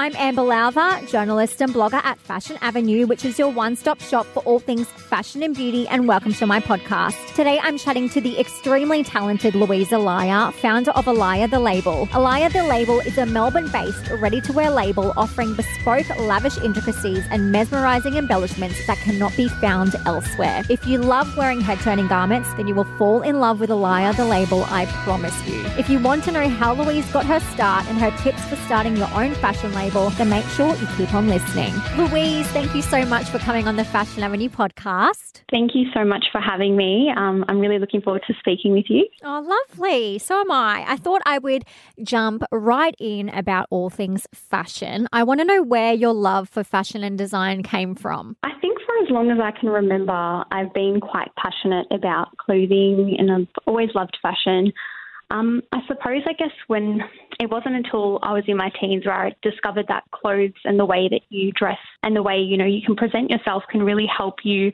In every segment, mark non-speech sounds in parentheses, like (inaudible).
I'm Amber Lowther, journalist and blogger at Fashion Avenue, which is your one stop shop for all things fashion and beauty, and welcome to my podcast. Today I'm chatting to the extremely talented Louise Elia, founder of Eliya the Label. Eliya the Label is a Melbourne based, ready to wear label offering bespoke, lavish intricacies and mesmerizing embellishments that cannot be found elsewhere. If you love wearing head turning garments, then you will fall in love with Eliya the Label, I promise you. If you want to know how Louise got her start and her tips for starting your own fashion label, then make sure you keep on listening. Louise, thank you so much for coming on the Fashion Avenue podcast. Thank you so much for having me. Um, I'm really looking forward to speaking with you. Oh, lovely. So am I. I thought I would jump right in about all things fashion. I want to know where your love for fashion and design came from. I think for as long as I can remember, I've been quite passionate about clothing and I've always loved fashion. Um, I suppose, I guess, when it wasn't until I was in my teens where I discovered that clothes and the way that you dress and the way, you know, you can present yourself can really help you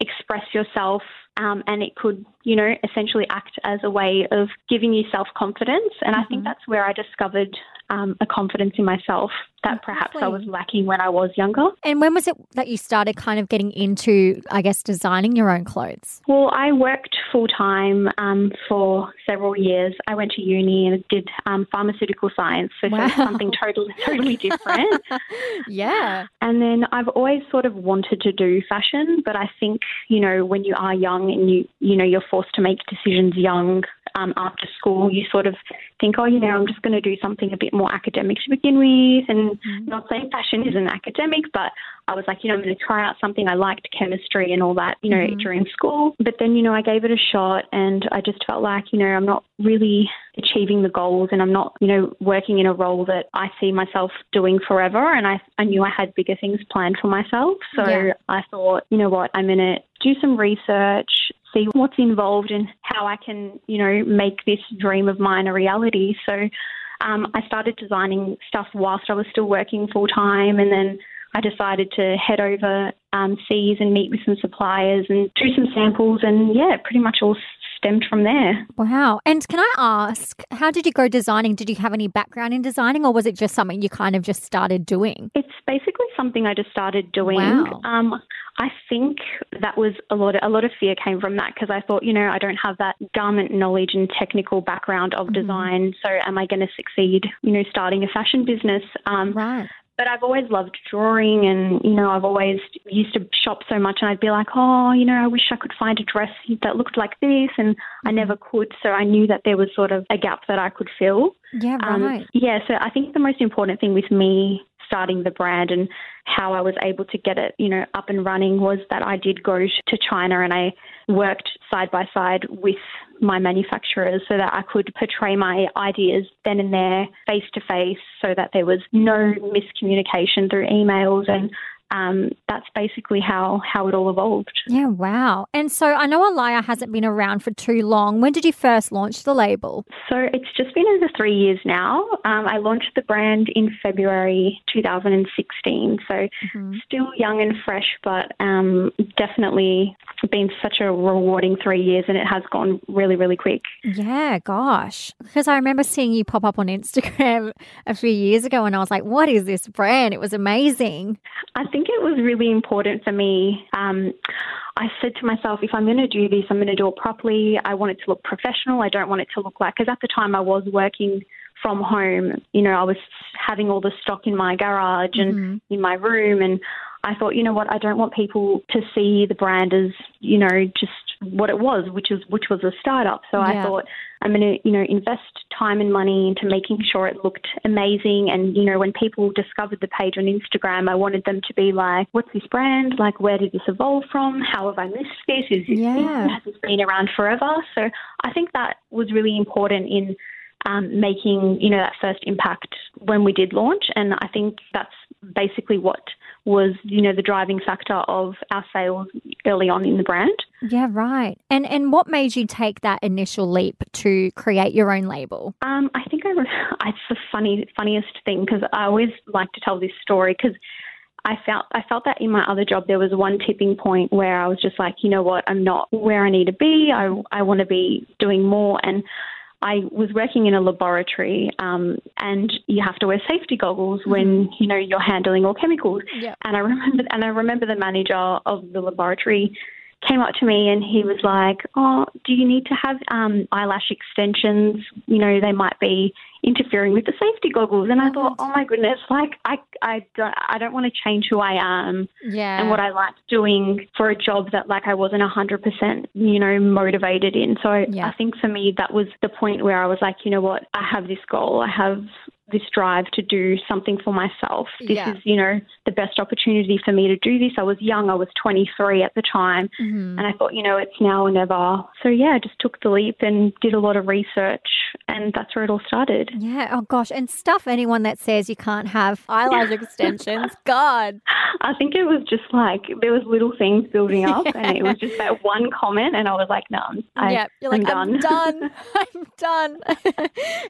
express yourself um, and it could, you know, essentially act as a way of giving you self confidence. And mm-hmm. I think mm-hmm. that's where I discovered um, a confidence in myself that perhaps I was lacking when I was younger. And when was it that you started kind of getting into, I guess, designing your own clothes? Well, I worked full time um, for several years. I went to uni and did um, pharmaceutical science, so wow. something totally, (laughs) totally different. (laughs) yeah. And then I've always sort of wanted to do fashion, but I think you know when you are young and you you know you're forced to make decisions young um, after school, you sort of think, oh, you know, I'm just going to do something a bit more academic to begin with. And mm-hmm. not saying fashion isn't academic, but I was like, you know, I'm going to try out something. I liked chemistry and all that, you know, mm-hmm. during school. But then, you know, I gave it a shot and I just felt like, you know, I'm not really achieving the goals and I'm not, you know, working in a role that I see myself doing forever. And I, I knew I had bigger things planned for myself. So yeah. I thought, you know what, I'm going to do some research, see what's involved and how I can, you know, make this dream of mine a reality. So um, I started designing stuff whilst I was still working full time, and then I decided to head over um, seas and meet with some suppliers and do some samples, and yeah, pretty much all stemmed from there. Wow. And can I ask, how did you go designing? Did you have any background in designing or was it just something you kind of just started doing? It's basically something I just started doing. Wow. Um, I think that was a lot of, a lot of fear came from that because I thought, you know, I don't have that garment knowledge and technical background of mm-hmm. design. So am I going to succeed, you know, starting a fashion business? Um, right but I've always loved drawing and, you know, I've always used to shop so much and I'd be like, oh, you know, I wish I could find a dress that looked like this and I never mm-hmm. could. So I knew that there was sort of a gap that I could fill. Yeah, um, right. Um, yeah, so I think the most important thing with me starting the brand and how I was able to get it, you know, up and running was that I did go to China and I worked side by side with my manufacturers so that I could portray my ideas then and there face to face so that there was no miscommunication through emails and um, that's basically how how it all evolved. Yeah, wow. And so I know Eliya hasn't been around for too long. When did you first launch the label? So it's just been over three years now. Um, I launched the brand in February 2016, so mm-hmm. still young and fresh, but um, definitely been such a rewarding three years, and it has gone really, really quick. Yeah, gosh, because I remember seeing you pop up on Instagram a few years ago, and I was like, "What is this brand?" It was amazing. I think it was really important for me. Um, I said to myself, if I'm going to do this, I'm going to do it properly. I want it to look professional. I don't want it to look like, because at the time I was working from home, you know, I was having all the stock in my garage and mm-hmm. in my room. And I thought, you know what, I don't want people to see the brand as, you know, just what it was, which is which was a startup. So yeah. I thought I'm going to, you know, invest time and money into making sure it looked amazing. And you know, when people discovered the page on Instagram, I wanted them to be like, "What's this brand? Like, where did this evolve from? How have I missed this? Is this yeah. has this been around forever?" So I think that was really important in um, making you know that first impact when we did launch, and I think that's basically what was you know the driving factor of our sales early on in the brand. Yeah, right. And and what made you take that initial leap to create your own label? Um, I think I (laughs) it's the funny funniest thing because I always like to tell this story because. I felt I felt that in my other job there was one tipping point where I was just like, you know what, I'm not where I need to be. I I want to be doing more and I was working in a laboratory, um, and you have to wear safety goggles mm-hmm. when you know you're handling all chemicals. Yep. And I remember, and I remember the manager of the laboratory came up to me and he was like, "Oh, do you need to have um, eyelash extensions? You know, they might be interfering with the safety goggles." And I oh, thought, "Oh my goodness! Like, I, I don't, I don't want to change who I am yeah. and what I like doing for a job that like I wasn't a hundred percent, you know, motivated in." So yeah. I think for me that was the point where I was like, you know what, I have this goal. I have this drive to do something for myself. This yeah. is, you know, the best opportunity for me to do this. I was young, I was 23 at the time, mm-hmm. and I thought, you know, it's now or never. So, yeah, I just took the leap and did a lot of research, and that's where it all started. Yeah, oh gosh, and stuff anyone that says you can't have eyelash (laughs) extensions. God. I think it was just like there was little things building (laughs) up, yeah. and it was just that one comment, and I was like, no, I, yeah, you're like, I'm done. I'm done. (laughs) I'm done.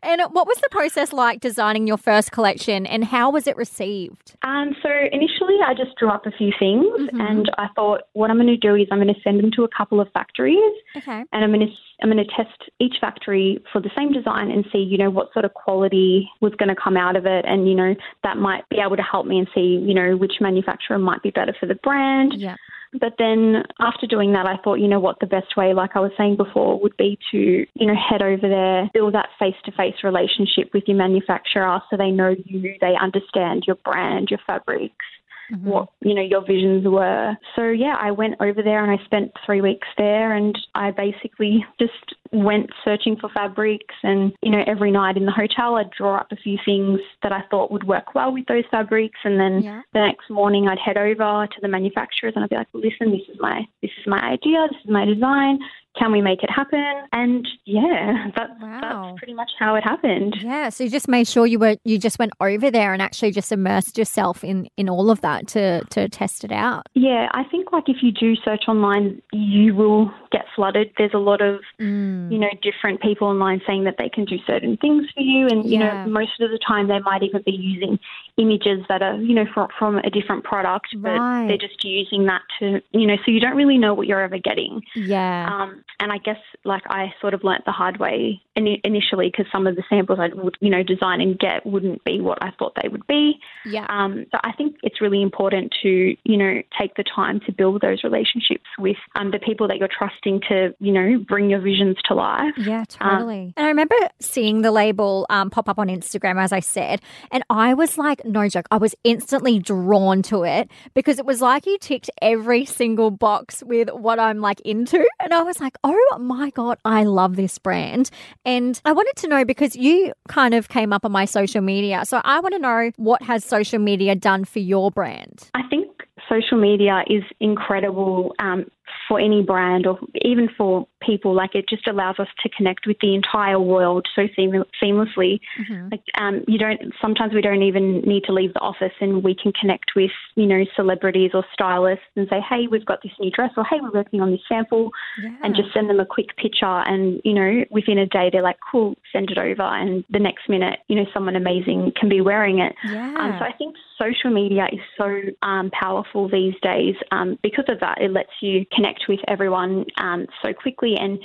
and what was the process like designing? Designing your first collection and how was it received? Um, so initially, I just drew up a few things mm-hmm. and I thought what I'm going to do is I'm going to send them to a couple of factories. Okay. And I'm going to I'm going to test each factory for the same design and see, you know, what sort of quality was going to come out of it. And, you know, that might be able to help me and see, you know, which manufacturer might be better for the brand. Yeah. But then after doing that, I thought, you know what, the best way, like I was saying before, would be to, you know, head over there, build that face to face relationship with your manufacturer so they know you, they understand your brand, your fabrics mm-hmm. what you know your visions were. So yeah, I went over there and I spent three weeks there, and I basically just went searching for fabrics, and you know every night in the hotel I'd draw up a few things that I thought would work well with those fabrics, and then yeah. the next morning I'd head over to the manufacturers and I'd be like, listen, this is my this is my idea, this is my design can we make it happen? And yeah, (laughs) that, wow. that's pretty much how it happened. Yeah, so you just made sure you were you just went over there and actually just immersed yourself in in all of that to to test it out. Yeah, I think like if you do search online, you will get flooded. There's a lot of mm. Mm. you know different people online saying that they can do certain things for you, and you yeah. know most of the time they might even be using images that are you know from from a different product, but right. they're just using that to you know so you don't really know what you're ever getting. Yeah. Um, and I guess like I sort of learnt the hard way initially because some of the samples I would you know design and get wouldn't be what I thought they would be. Yeah. Um, so I think it's really important to you know take the time to build those relationships with um, the people that you're trusting to you know bring your visions to life. Yeah, um, totally. Um, and I remember seeing the label um, pop up on Instagram as I said, and I was like, no joke, I was instantly drawn to it because it was like you ticked every single box with what I'm like into, and I was like, oh my god, I love this brand. And I wanted to know because you kind of came up on my social media. So I want to know what has social media done for your brand? I think social media is incredible um, for any brand or even for people. Like it just allows us to connect with the entire world so seam- seamlessly. Mm-hmm. Like um, you don't. Sometimes we don't even need to leave the office, and we can connect with you know celebrities or stylists and say, hey, we've got this new dress, or hey, we're working on this sample, yeah. and just send them a quick picture. And you know, within a day, they're like, cool, send it over, and the next minute, you know, someone amazing can be wearing it. Yeah. Um, so I think social media is so um, powerful these days um, because of that. It lets you connect with everyone um, so quickly and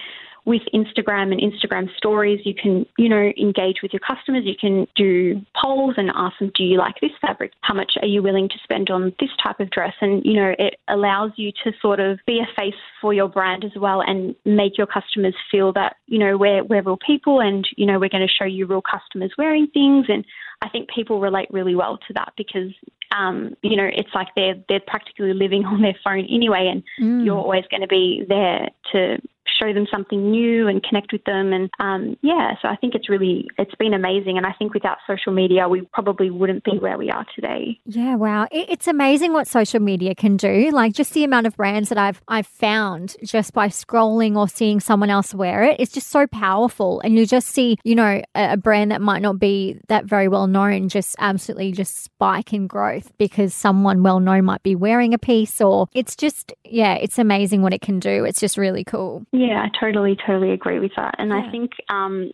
with Instagram and Instagram stories, you can, you know, engage with your customers. You can do polls and ask them, do you like this fabric? How much are you willing to spend on this type of dress? And, you know, it allows you to sort of be a face for your brand as well and make your customers feel that, you know, we're, we're real people and, you know, we're going to show you real customers wearing things. And I think people relate really well to that because um, you know, it's like they're they're practically living (laughs) on their phone anyway, and mm. you're always going to be there to show them something new and connect with them. And um, yeah, so I think it's really it's been amazing. And I think without social media, we probably wouldn't be where we are today. Yeah, wow, it's amazing what social media can do. Like just the amount of brands that I've I've found just by scrolling or seeing someone else wear it. It's just so powerful, and you just see you know a, brand that might not be that very well known just absolutely just spike in growth because someone well known might be wearing a piece, or it's just yeah, it's amazing what it can do. It's just really cool. Yeah, I totally, totally agree with that. And yeah. I think, um,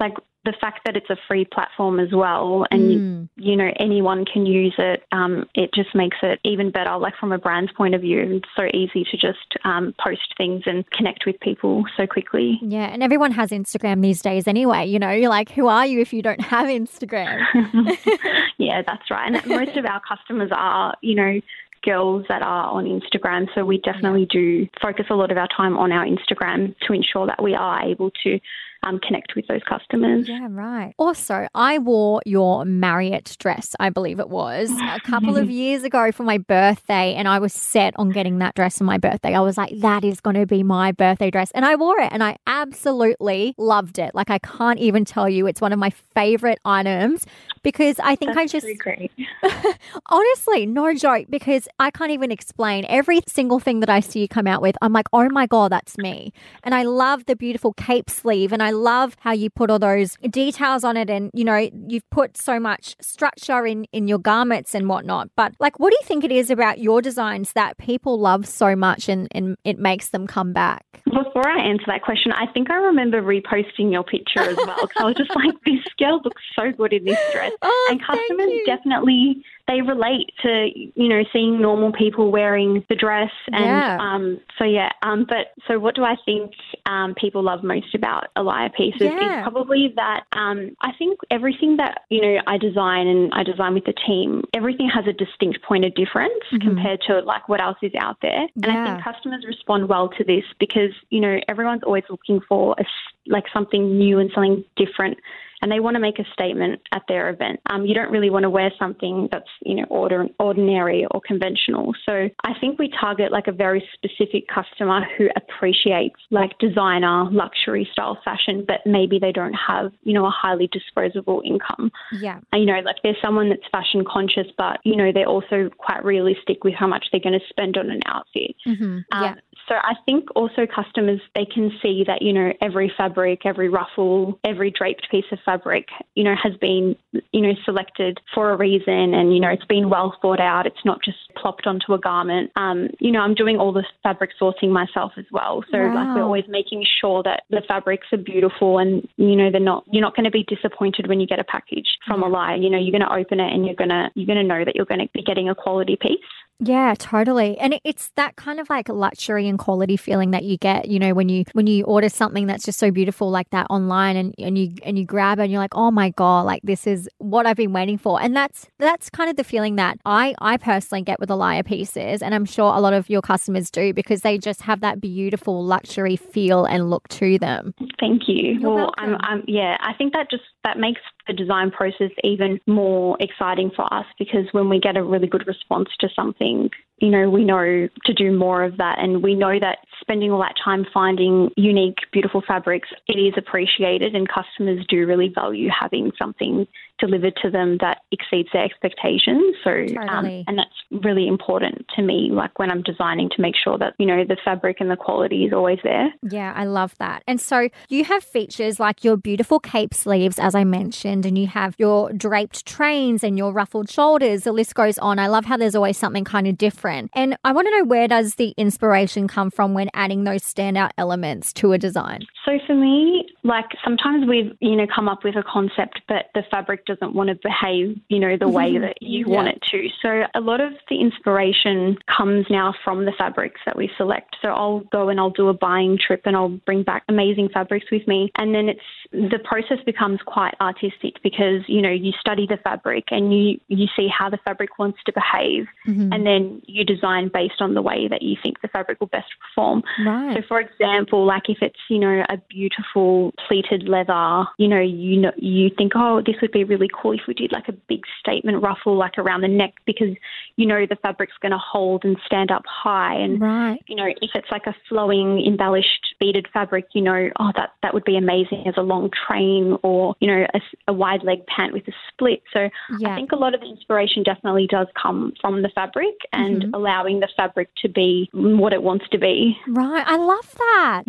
like, the fact that it's a free platform as well, and Mm. you know anyone can use it. Um, it just makes it even better. Like from a brand's point of view, it's so easy to just um, post things and connect with people so quickly. Yeah, and everyone has Instagram these days anyway. You know, you're like, who are you if you don't have Instagram? (laughs) yeah, that's right. And most of our customers are, you know, girls that are on Instagram. So we definitely do focus a lot of our time on our Instagram to ensure that we are able to um, connect with those customers. Yeah, right. Also, I wore your Marriott dress, I believe it was, a (laughs) couple of years ago for my birthday, and I was set on getting that dress for my birthday. I was like, that is going to be my birthday dress. And I wore it, and I absolutely loved it. Like, I can't even tell you, it's one of my favorite items because I think That's I just great. (laughs) Honestly, no joke, because I can't even explain every single thing that I see you come out with. I'm like, oh my God, that's me. And I love the beautiful cape sleeve and I love how you put all those details on it and, you know, you've put so much structure in, in your garments and whatnot. But like, what do you think it is about your designs that people love so much and, and it makes them come back? Before I answer that question, I think I remember reposting your picture as well because I was just like, this girl looks so good in this dress. Oh, and customers definitely they relate to you know seeing normal people wearing the dress and Yeah. um so yeah um but so what do I think um people love most about Eliya pieces Yeah. is probably that um I think everything that you know I design and I design with the team everything has a distinct point of difference compared to like what else is out there and I Mm-hmm. Think customers respond well to this because you know everyone's always looking for a like something new and something different and they want to make a statement at their event. Um, you don't really want to wear something that's you know order, ordinary or conventional. So I think we target like a very specific customer who appreciates like designer, luxury style fashion, but maybe they don't have you know a highly disposable income. Yeah. And, you know, like there's someone that's fashion conscious, but you know they're also quite realistic with how much they're going to spend on an outfit. hmm Um, yeah. So I think also customers they can see that you know every fabric, every ruffle, every draped piece of fabric, you know, has been you know selected for a reason, and you know it's been well thought out. It's not just plopped onto a garment. Um, you know, I'm doing all the fabric sourcing myself as well. So like we're always making sure that the fabrics are beautiful, and you know they're not. You're not going to be disappointed when you get a package from Eliya. You know, you're going to open it and you're gonna you're going to know that you're going to be getting a quality piece. Yeah, totally. And it- it's that kind of like luxury and quality feeling that you get, you know, when you when you order something that's just so beautiful like that online and, and you and you grab it and you're like, "Oh my god, like this is what I've been waiting for." And that's that's kind of the feeling that I I personally get with the Liar pieces and I'm sure a lot of your customers do because they just have that beautiful luxury feel and look to them. Thank you. You're well, I'm. I'm, yeah, I think that just that makes the design process even more exciting for us because when we get a really good response to something, you know, we know to do more of that, and we know that spending all that time finding unique, beautiful fabrics, it is appreciated, and customers do really value having something delivered to them that exceeds their expectations. So, um, and that's really important to me. Like when I'm designing, to make sure that you know the fabric and the quality is always there. Yeah, I love that. And so you have features like your beautiful cape sleeves, as I mentioned, and you have your draped trains and your ruffled shoulders. The list goes on. I love how there's always something kind of different. And I want to know where does the inspiration come from when adding those standout elements to a design? So for me, like sometimes we've you know come up with a concept, but the fabric doesn't want to behave you know the way that you Yeah. want it to. So a lot of the inspiration comes now from the fabrics that we select. So I'll go and I'll do a buying trip and I'll bring back amazing fabrics with me, and then it's the process becomes quite artistic because you know you study the fabric and you you see how the fabric wants to behave, Mm-hmm. and then you design based on the way that you think the fabric will best perform. Right. So, for example, like if it's you know a beautiful pleated leather, you know you know you think, oh, this would be really cool if we did like a big statement ruffle like around the neck because you know the fabric's going to hold and stand up high, and Right. you know if it's like a flowing embellished beaded fabric, you know, oh that that would be amazing as a long train or you know a, a wide leg pant with a split. So Yeah. I think a lot of the inspiration definitely does come from the fabric and Mm-hmm. allowing the fabric to be what it wants to be. Right. I love that.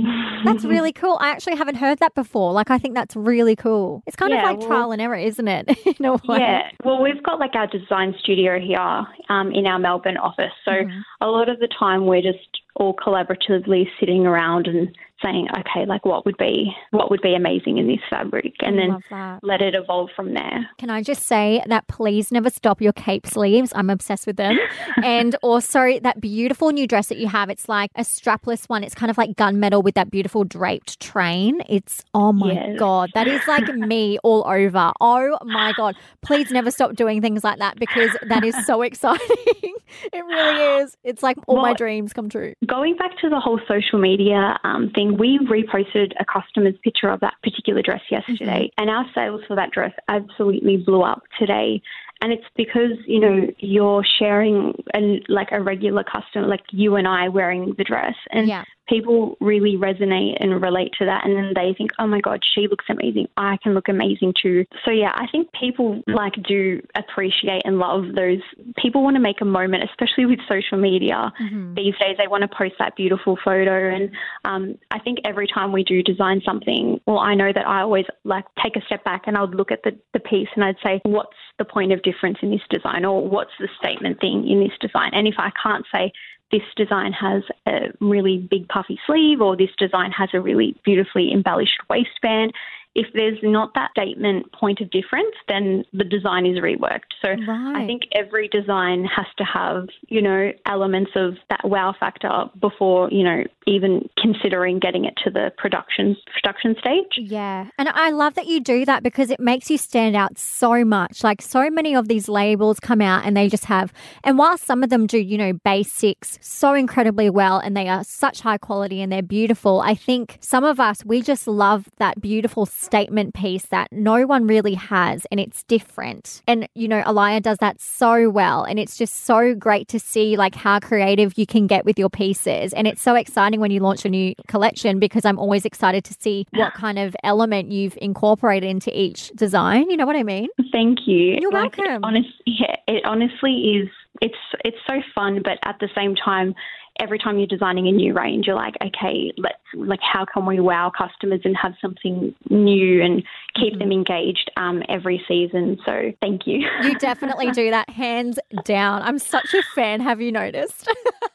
That's (laughs) really cool. I actually haven't heard that before. Like, I think that's really cool. It's kind of like well- trial and error, isn't it? (laughs) In a way. Yeah, well, we've got like our design studio here um, in our Melbourne office. So Mm-hmm. a lot of the time we're just all collaboratively sitting around and saying, okay, like what would be what would be amazing in this fabric, and then let it evolve from there. Can I just say that please never stop your cape sleeves? I'm obsessed with them. (laughs) and also that beautiful new dress that you have. It's like a strapless one. It's kind of like gunmetal with that beautiful draped train. It's, oh my Yes. God, that is like (laughs) me all over. Oh my God. Please never stop doing things like that because that is so (laughs) exciting. it really is. It's like all my dreams come true. Going back to the whole social media um, thing, we reposted a customer's picture of that particular dress yesterday, mm-hmm. and our sales for that dress absolutely blew up today. And it's because you know you're sharing and like a regular customer, like you and I, wearing the dress, and Yeah. People really resonate and relate to that. And then they think, oh my god, she looks amazing. I can look amazing too. So yeah, I think people like do appreciate and love those. People want to make a moment, especially with social media Mhm. these days they want to post that beautiful photo and um, i think every time we do design something well i know that i always like take a step back and i would look at the, the piece and i'd say what's the point of difference in this design or what's the statement thing in this design and if i can't say this design has a really big puffy sleeve or this design has a really beautifully embellished waistband if there's not that statement point of difference then the design is reworked so Right. I think every design has to have, you know, elements of that wow factor before, you know, even considering getting it to the production production stage. Yeah. And I love that you do that because it makes you stand out so much. Like so many of these labels come out and they just have, and while some of them do, you know, basics so incredibly well and they are such high quality and they're beautiful, I think some of us, we just love that beautiful statement piece that no one really has and it's different. And, you know, Eliya does that so well. And it's just so great to see like how creative you can get with your pieces. And it's so exciting when you launch a new collection because I'm always excited to see what (sighs) kind of element you've incorporated into each design. You know what I mean? Thank you. You're Like, welcome. Honest, yeah, it honestly is. It's it's so fun, but at the same time, every time you're designing a new range, you're like, okay, let's like, how can we wow customers and have something new and keep Mm-hmm. them engaged um, every season? So, thank you. You definitely do that hands down. I'm such a fan. Have you noticed?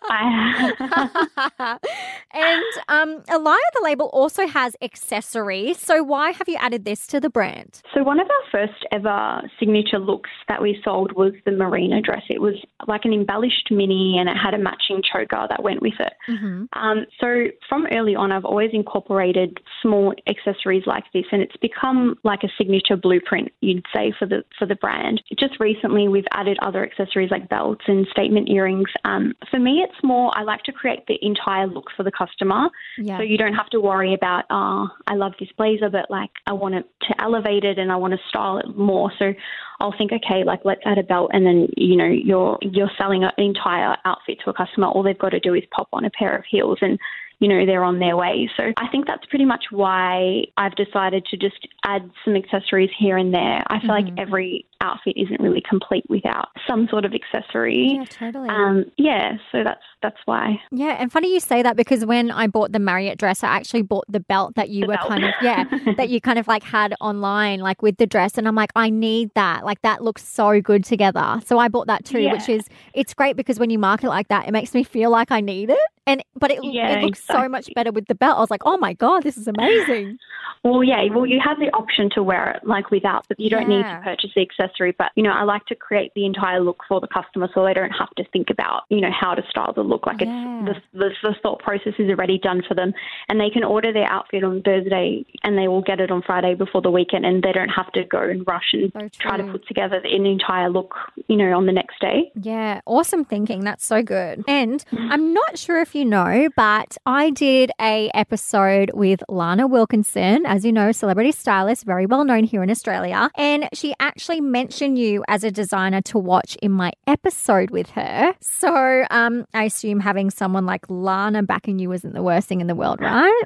I, (laughs) (laughs) and um, Eliya, the label, also has accessories. So why have you added this to the brand? So one of our first ever signature looks that we sold was the merino dress. It was like an embellished mini and it had a matching choker that went with it. Mm-hmm. Um, so from early on, I've always incorporated small accessories like this, and it's become like a signature blueprint, you'd say, for the for the brand. Just recently, we've added other accessories like belts and statement earrings. Um, for me, it's more I like to create the entire look for the customer, Yeah. so you don't have to worry about, oh, I love this blazer, but like I want it to elevate it and I want to style it more. So I'll think, okay, like let's add a belt, and then you know you're you're selling an entire outfit to a customer. All they've got to do is pop on a pair of heels, and you know they're on their way. So I think that's pretty much why I've decided to just add some accessories here and there. I feel like mm-hmm. every outfit isn't really complete without some sort of accessory. yeah, totally. Um, yeah, so that's that's why. Yeah, and funny you say that because when I bought the Marriott dress, I actually bought the belt that you The were belt. kind of yeah, (laughs) that you kind of like had online like with the dress and I'm like I need that. Like that looks so good together. So I bought that too, which is it's great because when you market like that, it makes me feel like I need it. And but it Yeah, it looks so much better with the belt. I was like, "Oh my god, this is amazing." (laughs) Well, yeah, well, you have the option to wear it like without, but you don't need to purchase the accessory. But, you know, I like to create the entire look for the customer so they don't have to think about, you know, how to style the look. Like Yeah. it's the, the, the thought process is already done for them. And they can order their outfit on Thursday and they will get it on Friday before the weekend and they don't have to go and rush and So try to put together an entire look, you know, on the next day. Yeah, awesome thinking. That's so good. And I'm not sure if you know, but I did a episode with Lana Wilkinson, as you know, celebrity stylist, very well known here in Australia, and she actually mentioned you as a designer to watch in my episode with her. So, um, I assume having someone like Lana backing you isn't the worst thing in the world, right?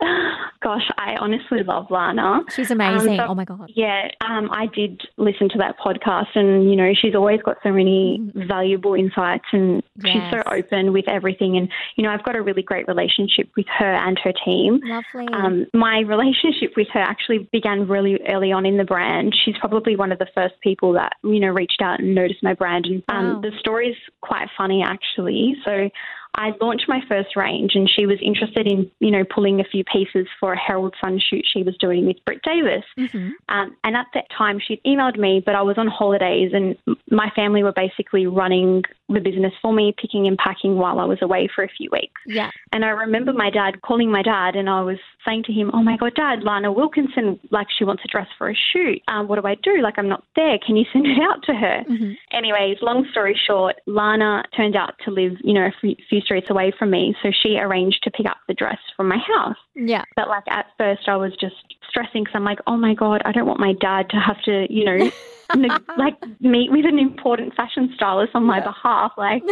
(laughs) Gosh, I honestly love Lana. She's amazing. so- oh my god. Yeah, um, I did listen to that podcast, and you know, she's always got so many valuable insights, and she's so open with everything. And you know, I've got a really great relationship with her and her team. Lovely. Um, my relationship with her actually began really early on in the brand. She's probably one of the first people that you know reached out and noticed my brand, and um, Wow. the story's quite funny actually. So. I launched my first range and she was interested in, you know, pulling a few pieces for a Herald Sun shoot she was doing with Britt Davis. Mm-hmm. Um, and at that time, she'd emailed me, but I was on holidays and my family were basically running the business for me, picking and packing while I was away for a few weeks. Yeah. And I remember my dad calling my dad, and I was saying to him, "Oh my God, Dad, Lana Wilkinson, like she wants a dress for a shoot. Um, what do I do? Like I'm not there. Can you (laughs) send it out to her?" Mm-hmm. Anyways, long story short, Lana turned out to live, you know, a few, streets away from me, so she arranged to pick up the dress from my house. Yeah. But like at first, I was just stressing because I'm like, "Oh my God, I don't want my dad to have to, you know." (laughs) like meet with an important fashion stylist on my Yeah. behalf like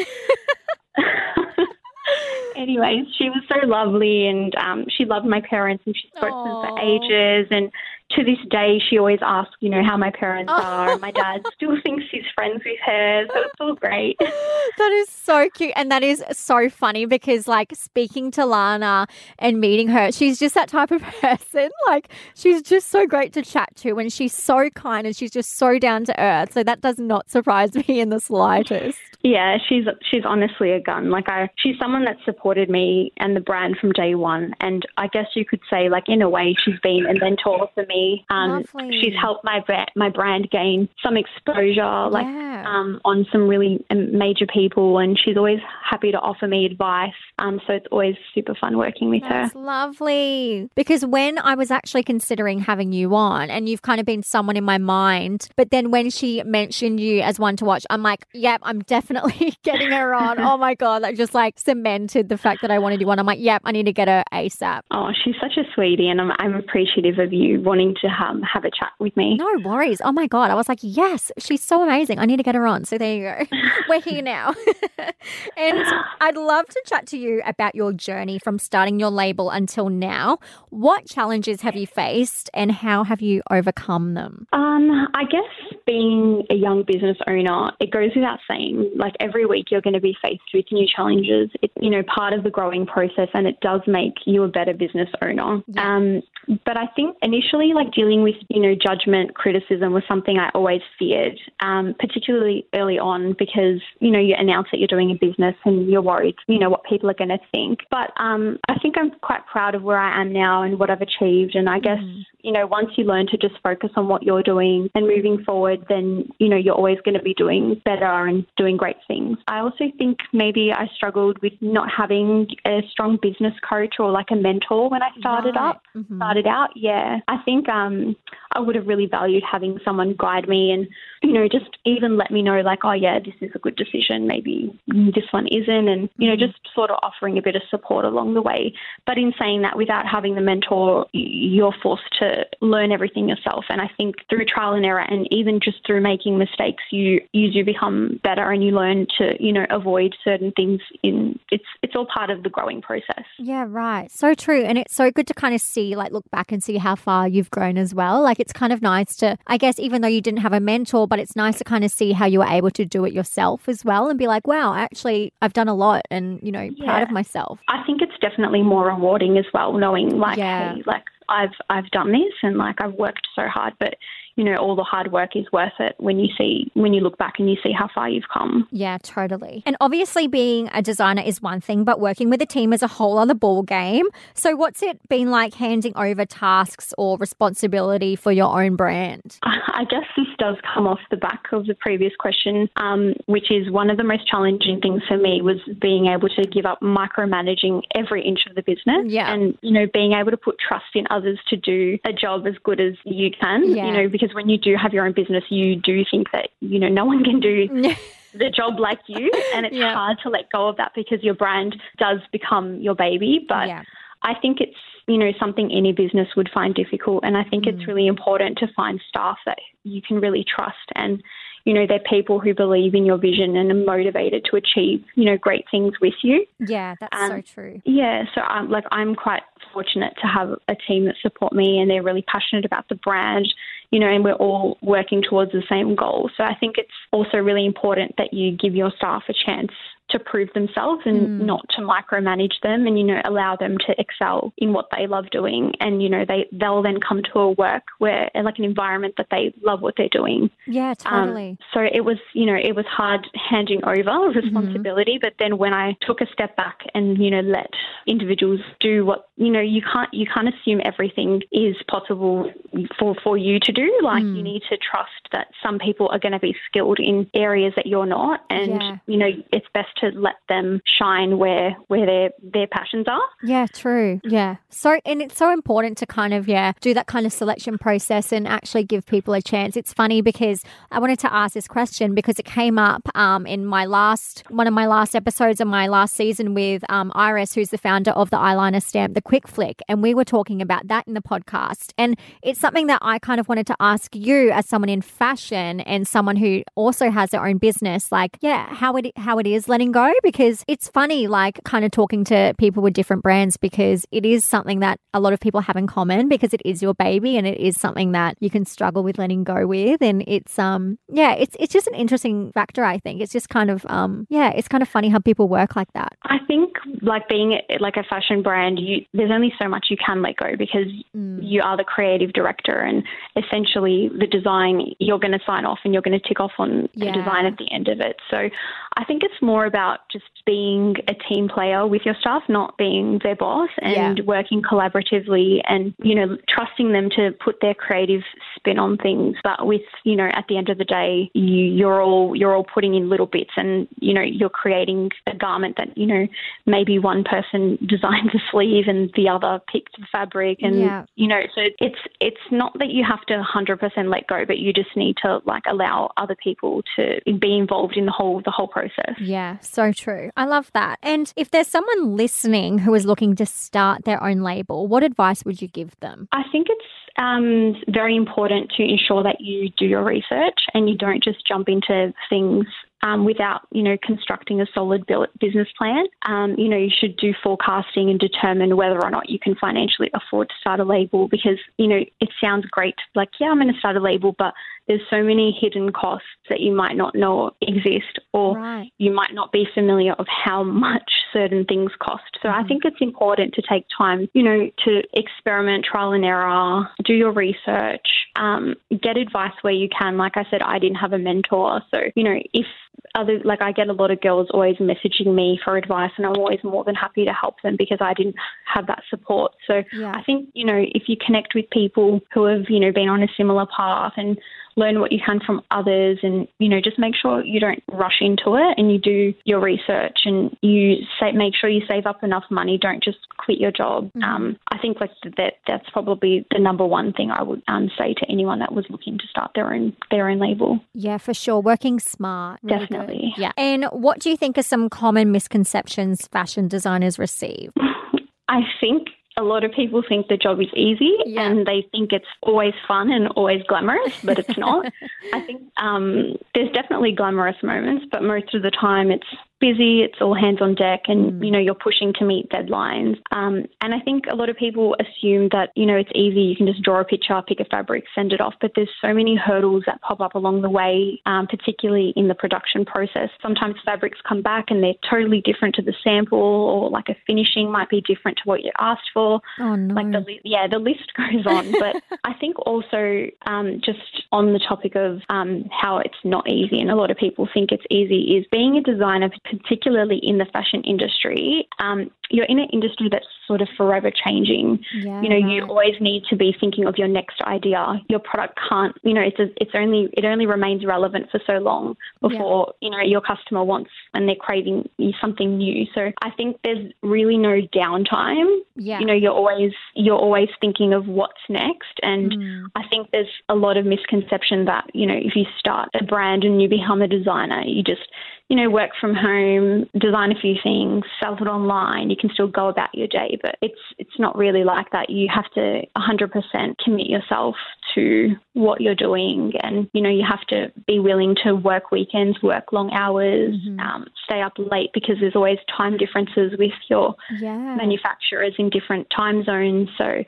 (laughs) (laughs) anyways she was so lovely and um, she loved my parents and she spoke to them for ages and to this day she always asks you know how my parents Oh. are and my dad (laughs) still thinks he's friends with her so it's all great (laughs) That is so cute. And that is so funny because, like, speaking to Lana and meeting her, she's just that type of (laughs) person. Like, she's just so great to chat to and she's so kind and she's just so down to earth. So that does not surprise me in the slightest. Yeah, she's she's honestly a gun. Like I, she's someone that supported me and the brand from day one. And I guess you could say, like in a way, she's been a mentor for me. Um, Lovely. she's helped my bra- my brand gain some exposure, like Yeah. um, on some really um, major people. And she's always happy to offer me advice. Um, so it's always super fun working with her. Lovely. Because when I was actually considering having you on, and you've kind of been someone in my mind, but then when she mentioned you as one to watch, I'm like, yep, I'm definitely (laughs) getting her on. oh my God. That just like cemented the fact that I wanted you on. I'm like, yep, I need to get her ASAP. Oh, she's such a sweetie, and I'm, I'm appreciative of you wanting to um, have a chat with me. No worries. Oh my God. I was like, yes, she's so amazing. I need to get her on. So there you go. (laughs) We're here now. (laughs) and I'd love to chat to you about your journey from starting your label until now. What challenges have you faced and how have you overcome them? Um, I guess being a young business owner, it goes without saying, like every week you're going to be faced with new challenges. It's, you know, part of the growing process and it does make you a better business owner. Yeah. Um, but I think initially, like dealing with, you know, judgment, criticism was something I always feared, um, particularly early on because, you know, you announce that you're doing a business and you're worried, you know, what people are going to think. But um, I think I'm quite proud of where I am now and what I've achieved. And I guess, you know, once you learn to just focus on what you're doing and moving forward, then, you know, you're always going to be doing better and doing great things. I also think maybe I struggled with not having a strong business coach or like a mentor when I started Right. up Mhm. started out, yeah, I think um, I would have really valued having someone guide me and, you know, just even let me know, like, oh, yeah, this is a good decision. Maybe this one isn't. And, you know, just sort of offering a bit of support along the way. But in saying that, without having the mentor, you're forced to learn everything yourself. And I think through trial and error and even just through making mistakes, you, you do become better and you learn to, you know, avoid certain things in, it's, it's all part of the growing process. Yeah, right. So true. And it's so good to kind of see, like, look back and see how far you've grown as well. Like, it's kind of nice to, I guess, even though you didn't have a mentor, but it's nice to kind of see how you were able to do it yourself as well and be like, wow, actually, I've done a lot and, you know, proud of myself. I think it's definitely more rewarding as well, knowing like, Yeah. hey, like I've I've done this and like I've worked so hard, but you know all the hard work is worth it when you see when you look back and you see how far you've come. Yeah, totally. And obviously, being a designer is one thing, but working with a team is a whole other ball game. So, what's it been like handing over tasks or responsibility for your own brand? (laughs) I guess this does come off the back of the previous question, um, which is one of the most challenging things for me was being able to give up micromanaging every inch of the business, Yeah. and you know being able to put trust in others to do a job as good as you can. Yeah. You know because when you do have your own business, you do think that you know no one can do (laughs) the job like you and it's Yeah. hard to let go of that because your brand does become your baby but yeah. i think it's you know something any business would find difficult and i think Mm. it's really important to find staff that you can really trust and you know they're people who believe in your vision and are motivated to achieve you know great things with you Yeah, that's so Um, true. yeah, so I'm like I'm quite fortunate to have a team that support me and they're really passionate about the brand, you know, and we're all working towards the same goal. So I think it's also really important that you give your staff a chance to prove themselves and Mm. not to micromanage them and, you know, allow them to excel in what they love doing. And, you know, they, they'll then come to a work where, like an environment that they love what they're doing. Yeah, Um, totally. so it was, you know, it was hard handing over responsibility. But then when I took a step back and, you know, let individuals do what, you know, you can't, you can't assume everything is possible for, for you to do. Like you need to trust that some people are going to be skilled in areas that you're not. And, Yeah. you know, it's best to let them shine where, where their, their passions are. Yeah, true. Yeah. So, and it's so important to kind of, yeah, do that kind of selection process and actually give people a chance. It's funny because I wanted to ask this question because it came up um, in my last, one of my last episodes of my last season with um, Iris, who's the founder of the eyeliner stamp, The Quick Flick. And we were talking about that in the podcast. And it's something that I kind of wanted to ask you as someone in fashion and someone who also has their own business, like, yeah, how it, how it is letting go because it's funny, like kind of talking to people with different brands because it is something that a lot of people have in common because it is your baby and it is something that you can struggle with letting go with. And it's, um, yeah, it's, it's just an interesting factor, I think. It's just kind of, um, yeah, it's kind of funny how people work like that. I think like being like a fashion brand, you there's only so much you can let go because you are the creative director and essentially the design you're going to sign off and you're going to tick off on Yeah. the design at the end of it. So I think it's more about just being a team player with your staff, not being their boss and Yeah. working collaboratively and you know trusting them to put their creative spin on things. But with you know at the end of the day, you, you're all you're all putting in little bits and you know you're creating a garment that you know maybe one person (laughs) designs the sleeve and the other picked the fabric and Yeah. you know so it's it's not that you have to 100% let go but you just need to like allow other people to be involved in the whole the whole process Yeah, so true. I love that. And if there's someone listening who is looking to start their own label, what advice would you give them? I think it's um, very important to ensure that you do your research and you don't just jump into things um, without, you know, constructing a solid business plan. Um, you know, you should do forecasting and determine whether or not you can financially afford to start a label because, you know, it sounds great, like, yeah, I'm going to start a label, but there's so many hidden costs that you might not know exist or Right. you might not be familiar of how much certain things cost. So I think it's important to take time, you know, to experiment, trial and error, do your research, um, get advice where you can. Like I said, I didn't have a mentor. So, you know, if other, like I get a lot of girls always messaging me for advice and I'm always more than happy to help them because I didn't have that support. So Yeah. I think, you know, if you connect with people who have, you know, been on a similar path and learn what you can from others and, you know, just make sure you don't rush into it and you do your research and you say, make sure you save up enough money. Don't just quit your job. Um, I think like that, that's probably the number one thing I would um, say to anyone that was looking to start their own, their own label. Yeah, for sure. Working smart. Really good. Definitely. Yeah. And what do you think are some common misconceptions fashion designers receive? (sighs) I think a lot of people think the job is easy Yeah. and they think it's always fun and always glamorous, but it's not. (laughs) I think um, there's definitely glamorous moments, but most of the time it's busy, it's all hands on deck, and you know you're pushing to meet deadlines. Um, and I think a lot of people assume that you know it's easy, you can just draw a picture, pick a fabric, send it off. But there's so many hurdles that pop up along the way, um, particularly in the production process. Sometimes fabrics come back and they're totally different to the sample, or like a finishing might be different to what you asked for. Oh, no. Like the li- yeah, the list (laughs) goes on. But I think also um, just on the topic of um, how it's not easy, and a lot of people think it's easy, is being a designer, particularly in the fashion industry. Um, you're in an industry that's sort of forever changing. yeah, You know, you always need to be thinking of your next idea. Your product can't, you know, it's a, it's only it only remains relevant for so long before you know your customer wants and they're craving something new. So I think there's really no downtime Yeah. you know you're always you're always thinking of what's next and Mm. i think there's a lot of misconception that you know if you start a brand and you become a designer you just you know work from home design a few things sell it online you can still go about your day but it's it's not really like that you have to 100% commit yourself to what you're doing and you know you have to be willing to work weekends work long hours um, stay up late because there's always time differences with your yeah. manufacturers in different time zones. So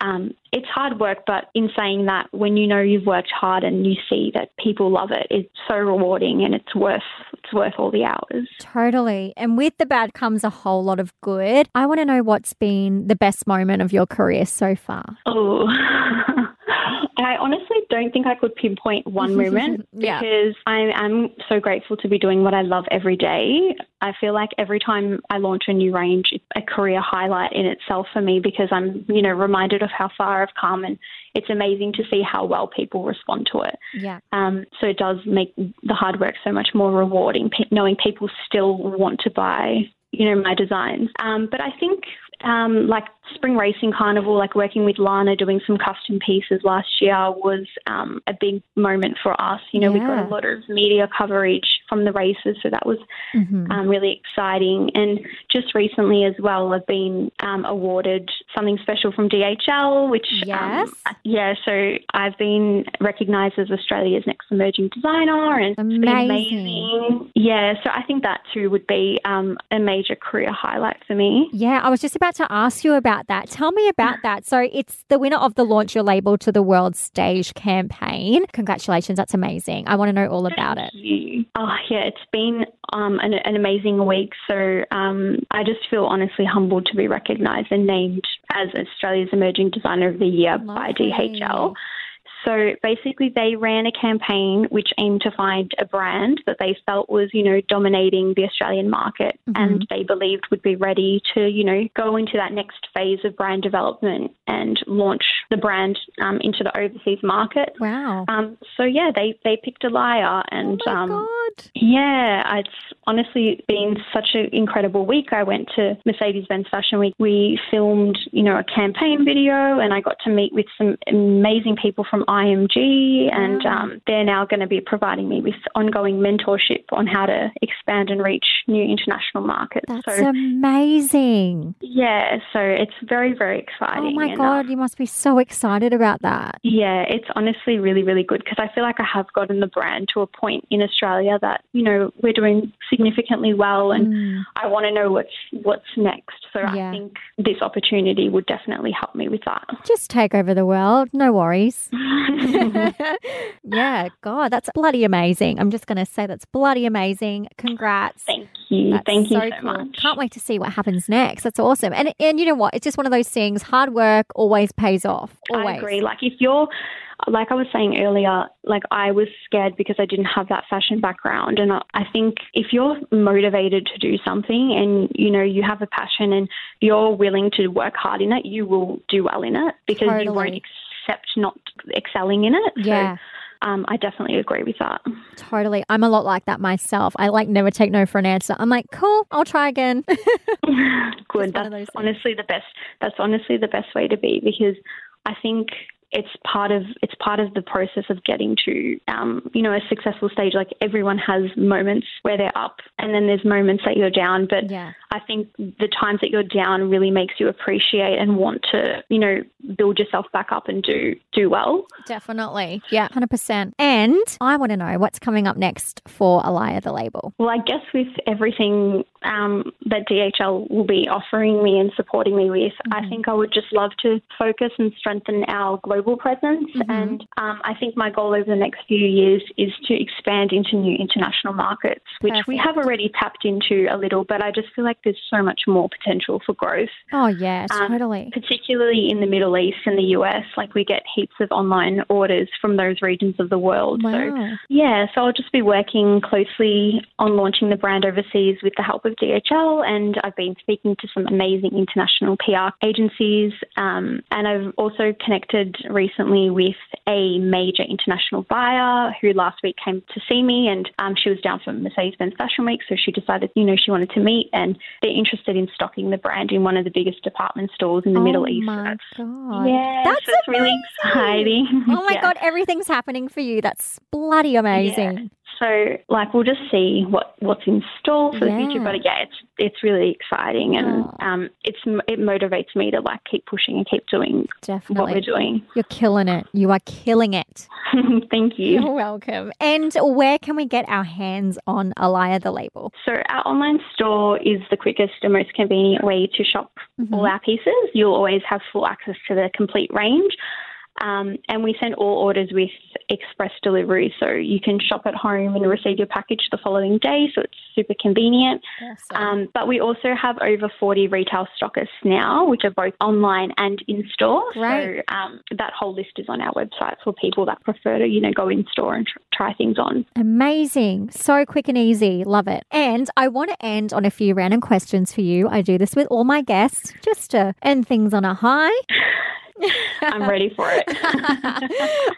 um, it's hard work, but in saying that, when you know you've worked hard and you see that people love it, it's so rewarding and it's worth it's worth all the hours. Totally. And with the bad comes a whole lot of good. I want to know what's been the best moment of your career so far. Oh. (laughs) I honestly don't think I could pinpoint one (laughs) moment Yeah. because I am so grateful to be doing what I love every day. I feel like every time I launch a new range, it's a career highlight in itself for me because I'm, you know, reminded of how far I've come and it's amazing to see how well people respond to it. Yeah. Um, so it does make the hard work so much more rewarding, knowing people still want to buy, you know, my designs. Um, but I think um, like Spring Racing Carnival, like working with Lana doing some custom pieces last year was um, a big moment for us. You know, we got a lot of media coverage from the races, so that was Mhm. um, really exciting. And just recently as well, I've been um, awarded something special from DHL, which Yes. um, yeah. So I've been recognised as Australia's next emerging designer, and it's been Amazing. amazing. Yeah. So I think that too would be um, a major career highlight for me. Yeah, I was just about to ask you about that. Tell me about (laughs) that. So it's the winner of the Launch Your Label to the World Stage campaign. Congratulations, that's amazing. I want to know all about it. You. Oh, yeah, it's been um, an, an amazing week. So um, I just feel honestly humbled to be recognised and named as Australia's Emerging Designer of the Year by DHL. So basically, they ran a campaign which aimed to find a brand that they felt was, you know, dominating the Australian market and they believed would be ready to, you know, go into that next phase of brand development and launch the brand um, into the overseas market. Wow. Um, so yeah, they they picked Eliya, and oh yeah, it's honestly been such an incredible week. I went to Mercedes Benz Fashion Week. We filmed, you know, a campaign video, and I got to meet with some amazing people from IMG, and um, they're now going to be providing me with ongoing mentorship on how to expand and reach new international markets. That's so amazing. yeah, so it's very very exciting. Oh my and, God, um, you must be so excited about that. Yeah, it's honestly really, really good because I feel like I have gotten the brand to a point in Australia that you know we're doing significantly well, and Mm. I want to know what's what's next. So Yeah. I think this opportunity would definitely help me with that. Just take over the world. No worries. (laughs) (laughs) yeah, God, that's bloody amazing. I'm just going to say that's bloody amazing. Congrats. Thank you, That's thank you so so cool. much. Can't wait to see what happens next. That's awesome. And and you know what? It's just one of those things. Hard work always pays off. Always. I agree. Like if you're, like I was saying earlier, like I was scared because I didn't have that fashion background, and I, think if you're motivated to do something and you know you have a passion and you're willing to work hard in it, you will do well in it because you won't accept not excelling in it. Yeah. So, um, I definitely agree with that. Totally. I'm a lot like that myself. I like never take no for an answer. I'm like, cool, I'll try again. (laughs) (laughs) Good. Just one of those That's honestly the best. That's honestly the best way to be because I think it's part of it's part of the process of getting to um, you know a successful stage. Like everyone has moments where they're up, and then there's moments that you're down. But yeah. I think the times that you're down really makes you appreciate and want to you know build yourself back up and do do well. Definitely. Yeah. 100%. And I want to know what's coming up next for Eliya the label. Well, I guess with everything um, that DHL will be offering me and supporting me with, I think I would just love to focus and strengthen our global presence. And um, I think my goal over the next few years is to expand into new international markets, which we have already tapped into a little, but I just feel like there's so much more potential for growth. Oh, yeah, Um, totally. Particularly in the Middle East and the US, like we get heaps of online orders from those regions of the world. So Wow. yeah, so I'll just be working closely on launching the brand overseas with the help of DHL, and I've been speaking to some amazing international PR agencies, um, and I've also connected recently with a major international buyer who last week came to see me, and um, she was down for Mercedes-Benz Fashion Week, so she decided, you know, she wanted to meet, and they're interested in stocking the brand in one of the biggest department stores in the oh Middle East. My that's- God. yeah, That's so really exciting. (laughs) Oh my Yeah. God, everything's happening for you. That's bloody amazing. So, like, we'll just see what, what's in store for the future. But yeah, it's it's really exciting, and Oh. um, it's it motivates me to like keep pushing and keep doing Definitely. what we're doing. You're killing it. You are killing it. (laughs) Thank you. You're welcome. And where can we get our hands on Eliya the label? So, our online store is the quickest and most convenient way to shop all our pieces. You'll always have full access to the complete range. Um, and we send all orders with express delivery, so you can shop at home and receive your package the following day, so it's super convenient. Awesome. Um, but we also have over 40 retail stockists now, which are both online and in store. Great. So um, that whole list is on our website for people that prefer to, you know, go in store and tr- try things on. Amazing. So quick and easy. Love it. And I want to end on a few random questions for you. I do this with all my guests just to end things on a high. (laughs) I'm ready for it.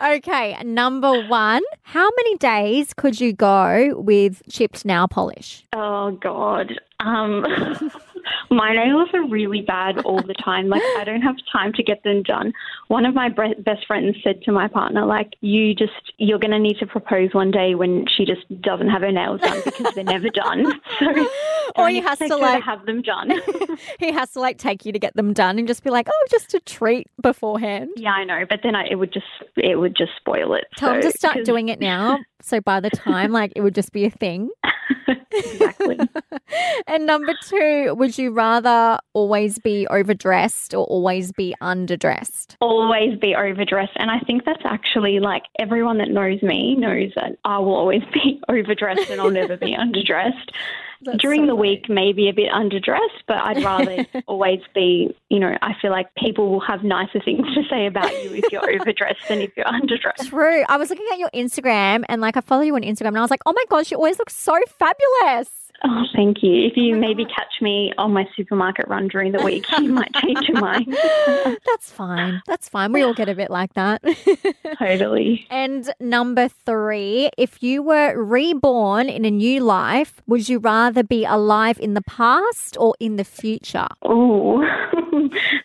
(laughs) okay, number one. How many days could you go with chipped nail polish? oh God. Um, (laughs) my nails are really bad all the time. Like I don't have time to get them done. One of my bre- best friends said to my partner, like, you just you're going to need to propose one day when she just doesn't have her nails done because they're never done. (laughs) So (laughs) Or he has to, like- have them done. (laughs) he has to like take you to get them done and just be like, oh, just a treat beforehand. yeah, I know, but then I, it would just it would just spoil it. Tell him So- to start doing it now. So by the time, like, it would just be a thing. (laughs) exactly. (laughs) And number two, would you rather always be overdressed or always be underdressed? always be overdressed. And I think that's actually like everyone that knows me knows that I will always be (laughs) overdressed and I'll never be underdressed. That's During so the week, maybe a bit underdressed, but I'd rather (laughs) always be, you know, I feel like people will have nicer things to say about you if you're (laughs) overdressed than if you're underdressed. True. I was looking at your Instagram and like I follow you on Instagram and I was like, oh my gosh, you always look so fabulous. Oh, thank you. If you Oh maybe catch me on my supermarket run during the week, you (laughs) might change your mind. (laughs) That's fine. That's fine. We all get a bit like that. (laughs) totally. and number three, if you were reborn in a new life, would you rather be alive in the past or in the future? Oh,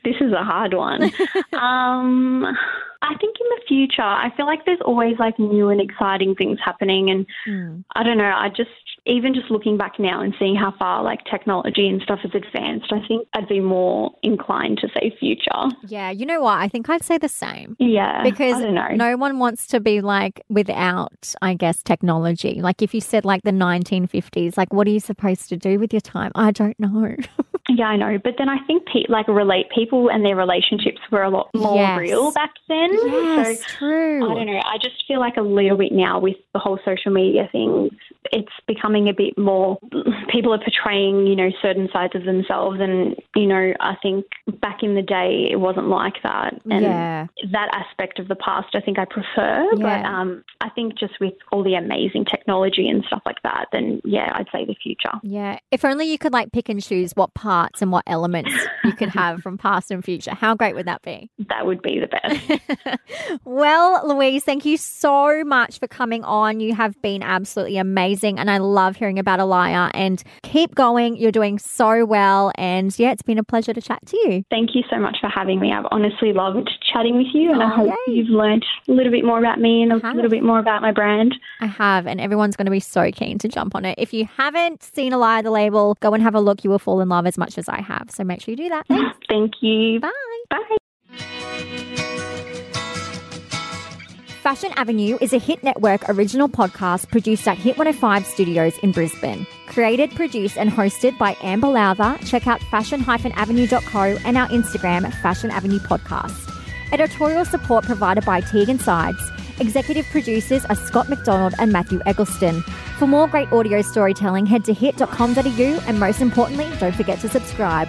this is a hard one. um, I think in the future, I feel like there's always like new and exciting things happening, and Hmm. I don't know. I just even just looking back now and seeing how far like technology and stuff has advanced, I think I'd be more inclined to say future. Yeah, you know what? I think I'd say the same. Yeah, Because I don't know. no one wants to be like without, I guess, technology. Like if you said like the 1950s, like what are you supposed to do with your time? I don't know. (laughs) Yeah, I know. But then I think pe- like relate people and their relationships were a lot more Yes. real back then. yes, So true. I don't know. I just feel like a little bit now with the whole social media thing, it's becoming a bit more. (laughs) People are portraying, you know, certain sides of themselves, and you know, I think back in the day it wasn't like that, and yeah. that aspect of the past I think I prefer. But um, I think just with all the amazing technology and stuff like that, then yeah, I'd say the future. Yeah. If only you could like pick and choose what parts and what elements you could have from past and future. How great would that be? (laughs) That would be the best. (laughs) well, Louise, thank you so much for coming on. You have been absolutely amazing, and I love hearing about Eliya. And keep going. You're doing so well. And yeah, it's been a pleasure to chat to you. Thank you so much for having me. I've honestly loved chatting with you, and I Oh, hope yay. you've learned a little bit more about me and a little bit more about my brand. I have, and everyone's going to be so keen to jump on it. If you haven't seen Eliya the label, go and have a look. You will fall in love as much as I have. So make sure you do that. Thanks. (laughs) Thank you. Bye. Bye. Fashion Avenue is a Hit Network original podcast produced at Hit 105 Studios in Brisbane. Created, produced, and hosted by Amber Lowther. Check out fashion-avenue.co and our Instagram, Fashion Avenue Podcast. Editorial support provided by Tegan Sides. Executive producers are Scott McDonald and Matthew Eggleston. For more great audio storytelling, head to hit.com.au and most importantly, don't forget to subscribe.